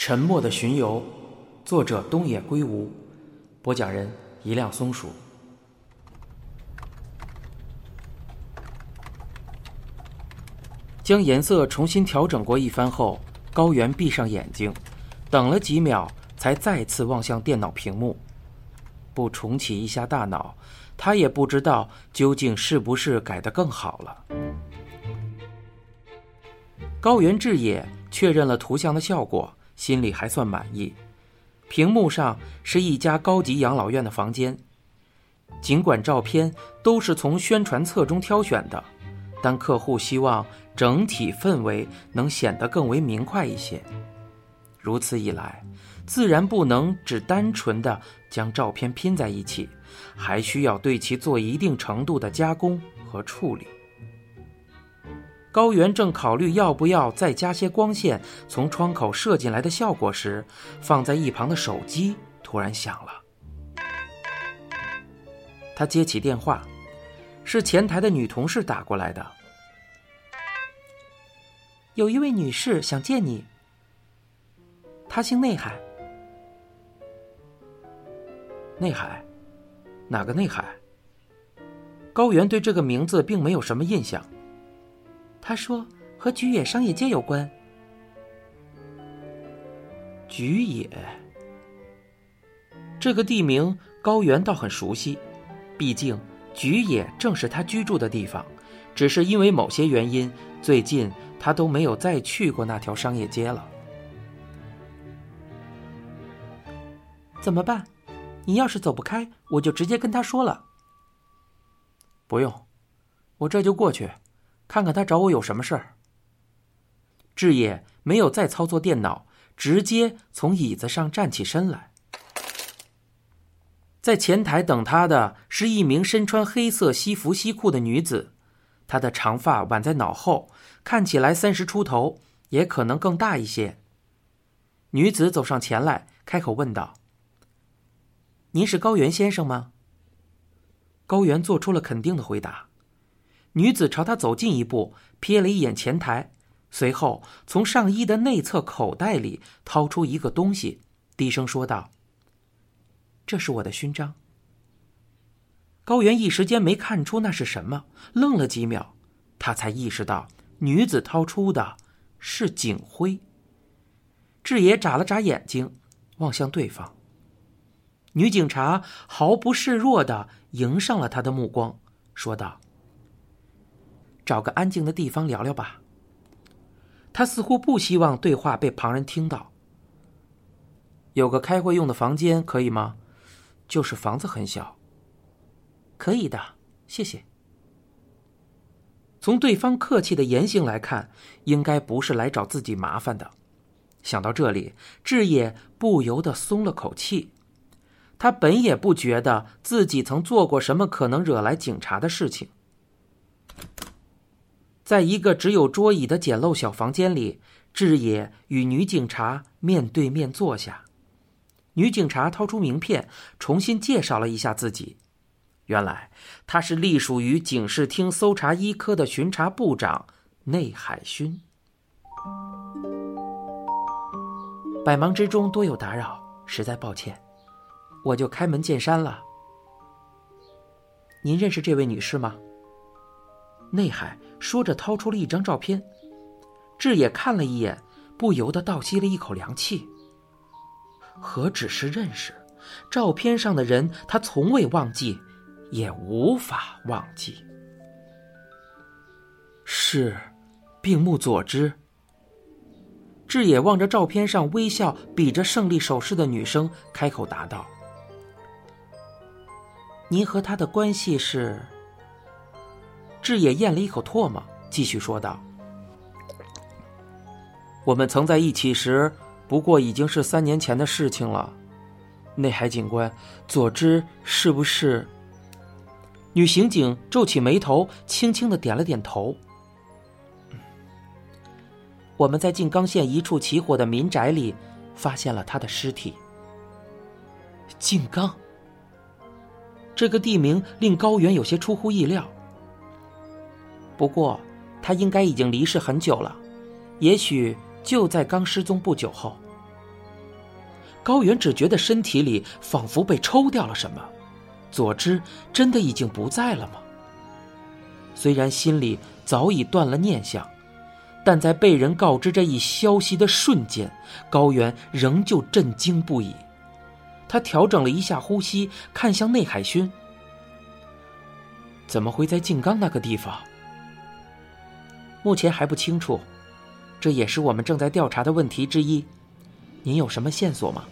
沉默的巡游，作者东野圭吾，播讲人一辆松鼠。将颜色重新调整过一番后，高原闭上眼睛，等了几秒，才再次望向电脑屏幕。不重启一下大脑，他也不知道究竟是不是改得更好了。高原智也确认了图像的效果。心里还算满意。屏幕上是一家高级养老院的房间，尽管照片都是从宣传册中挑选的，但客户希望整体氛围能显得更为明快一些。如此一来，自然不能只单纯的将照片拼在一起，还需要对其做一定程度的加工和处理。高原正考虑要不要再加些光线从窗口射进来的效果时，放在一旁的手机突然响了。他接起电话，是前台的女同事打过来的。有一位女士想见你。她姓内海。内海，哪个内海？高原对这个名字并没有什么印象。他说：“和菊野商业街有关。”菊野这个地名，高原倒很熟悉，毕竟菊野正是他居住的地方。只是因为某些原因，最近他都没有再去过那条商业街了。怎么办？你要是走不开，我就直接跟他说了。不用，我这就过去。看看他找我有什么事儿。志野没有再操作电脑，直接从椅子上站起身来。在前台等他的是一名身穿黑色西服西裤的女子，她的长发挽在脑后，看起来三十出头，也可能更大一些。女子走上前来，开口问道：“您是高原先生吗？”高原做出了肯定的回答。女子朝他走近一步，瞥了一眼前台，随后从上衣的内侧口袋里掏出一个东西，低声说道：“这是我的勋章。”高原一时间没看出那是什么，愣了几秒，他才意识到女子掏出的是警徽。志野眨了眨眼睛，望向对方。女警察毫不示弱的迎上了他的目光，说道。找个安静的地方聊聊吧。他似乎不希望对话被旁人听到。有个开会用的房间可以吗？就是房子很小。可以的，谢谢。从对方客气的言行来看，应该不是来找自己麻烦的。想到这里，志野不由得松了口气。他本也不觉得自己曾做过什么可能惹来警察的事情。在一个只有桌椅的简陋小房间里，志野与女警察面对面坐下。女警察掏出名片，重新介绍了一下自己。原来，她是隶属于警视厅搜查一科的巡查部长内海勋。百忙之中多有打扰，实在抱歉，我就开门见山了。您认识这位女士吗？内海说着，掏出了一张照片。志野看了一眼，不由得倒吸了一口凉气。何止是认识，照片上的人他从未忘记，也无法忘记。是，病木佐之。志野望着照片上微笑、比着胜利手势的女生，开口答道：“您和他的关系是？”志野咽了一口唾沫，继续说道：“我们曾在一起时，不过已经是三年前的事情了。内海警官，佐之是不是？”女刑警皱起眉头，轻轻的点了点头。我们在静冈县一处起火的民宅里，发现了他的尸体。静冈，这个地名令高原有些出乎意料。不过，他应该已经离世很久了，也许就在刚失踪不久后。高原只觉得身体里仿佛被抽掉了什么，左之真的已经不在了吗？虽然心里早已断了念想，但在被人告知这一消息的瞬间，高原仍旧震惊不已。他调整了一下呼吸，看向内海薰：“怎么会在静冈那个地方？”目前还不清楚，这也是我们正在调查的问题之一。您有什么线索吗？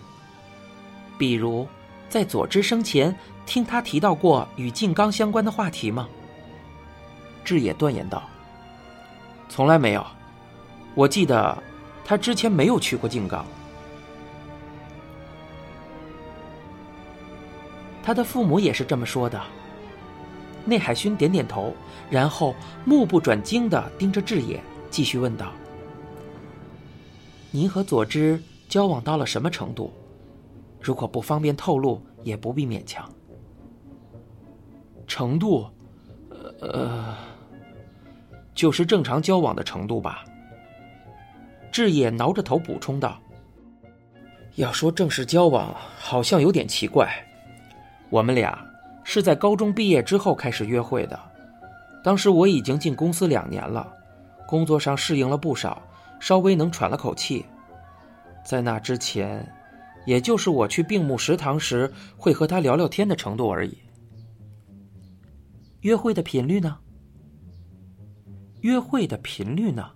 比如，在佐之生前听他提到过与静冈相关的话题吗？志野断言道：“从来没有。我记得他之前没有去过静冈。他的父母也是这么说的。”内海勋点点头，然后目不转睛的盯着志野，继续问道：“您和佐之？”交往到了什么程度？如果不方便透露，也不必勉强。程度，呃，就是正常交往的程度吧。志野挠着头补充道：“要说正式交往，好像有点奇怪。我们俩是在高中毕业之后开始约会的，当时我已经进公司两年了，工作上适应了不少，稍微能喘了口气。”在那之前，也就是我去病木食堂时会和他聊聊天的程度而已。约会的频率呢？约会的频率呢？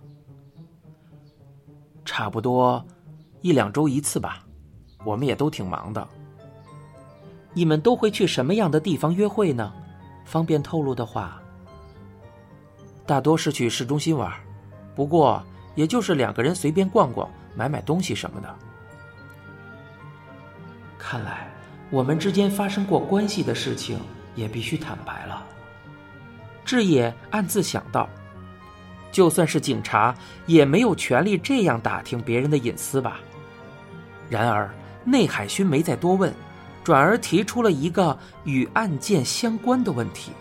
差不多一两周一次吧。我们也都挺忙的。你们都会去什么样的地方约会呢？方便透露的话，大多是去市中心玩，不过也就是两个人随便逛逛。买买东西什么的。看来我们之间发生过关系的事情也必须坦白了。志野暗自想到，就算是警察也没有权利这样打听别人的隐私吧。然而内海勋没再多问，转而提出了一个与案件相关的问题：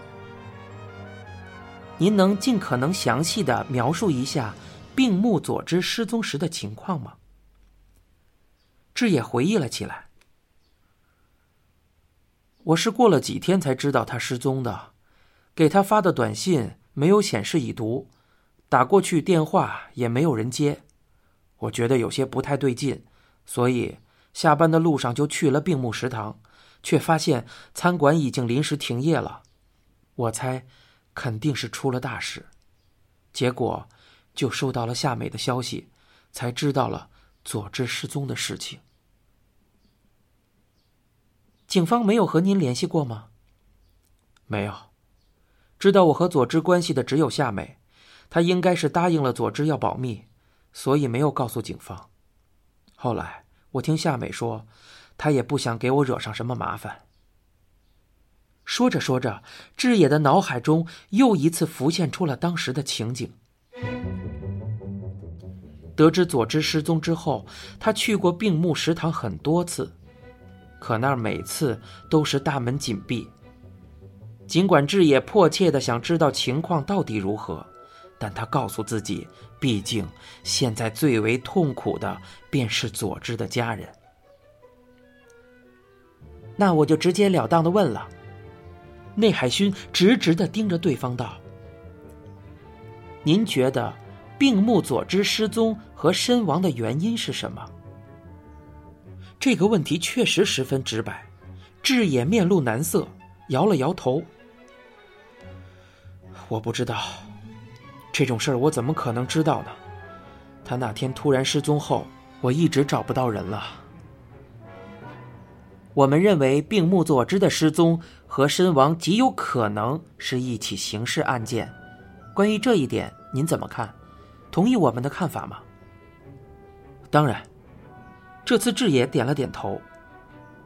您能尽可能详细的描述一下？病木佐之失踪时的情况吗？志野回忆了起来。我是过了几天才知道他失踪的，给他发的短信没有显示已读，打过去电话也没有人接，我觉得有些不太对劲，所以下班的路上就去了病木食堂，却发现餐馆已经临时停业了。我猜，肯定是出了大事，结果。就收到了夏美的消息，才知道了佐治失踪的事情。警方没有和您联系过吗？没有，知道我和佐治关系的只有夏美，她应该是答应了佐治要保密，所以没有告诉警方。后来我听夏美说，她也不想给我惹上什么麻烦。说着说着，志野的脑海中又一次浮现出了当时的情景。得知佐之失踪之后，他去过病木食堂很多次，可那儿每次都是大门紧闭。尽管志野迫切的想知道情况到底如何，但他告诉自己，毕竟现在最为痛苦的便是佐之的家人。那我就直截了当的问了。内海勋直直的盯着对方道：“您觉得？”病木佐之失踪和身亡的原因是什么？这个问题确实十分直白。志野面露难色，摇了摇头。我不知道，这种事儿我怎么可能知道呢？他那天突然失踪后，我一直找不到人了。我们认为病木佐之的失踪和身亡极有可能是一起刑事案件。关于这一点，您怎么看？同意我们的看法吗？当然，这次志野点了点头。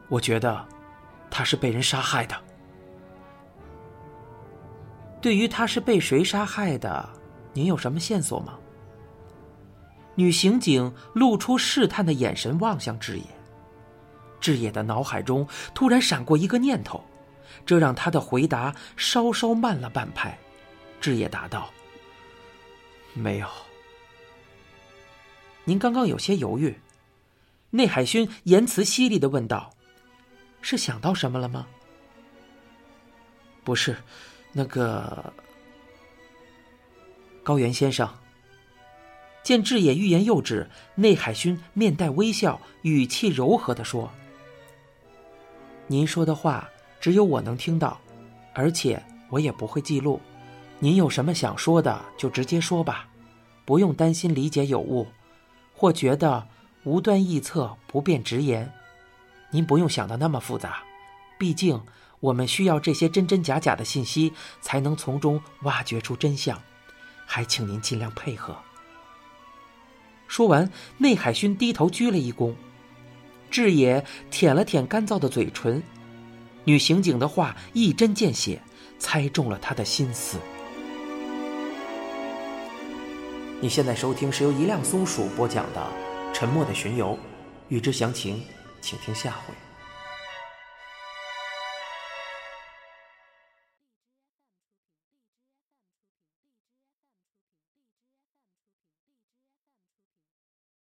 我觉得他是被人杀害的。对于他是被谁杀害的，您有什么线索吗？女刑警露出试探的眼神望向志野。志野的脑海中突然闪过一个念头，这让他的回答稍稍慢了半拍。志野答道：“没有。”您刚刚有些犹豫，内海勋言辞犀利的问道：“是想到什么了吗？”“不是，那个。”高原先生。见志野欲言又止，内海勋面带微笑，语气柔和的说：“您说的话只有我能听到，而且我也不会记录。您有什么想说的，就直接说吧，不用担心理解有误，或觉得无端臆测不便直言。您不用想的那么复杂，毕竟我们需要这些真真假假的信息，才能从中挖掘出真相。还请您尽量配合。”说完，内海勋低头鞠了一躬，志野舔了舔干燥的嘴唇。女刑警的话一针见血，猜中了他的心思。你现在收听是由一辆松鼠播讲的《沉默的巡游》，欲知详情，请听下回。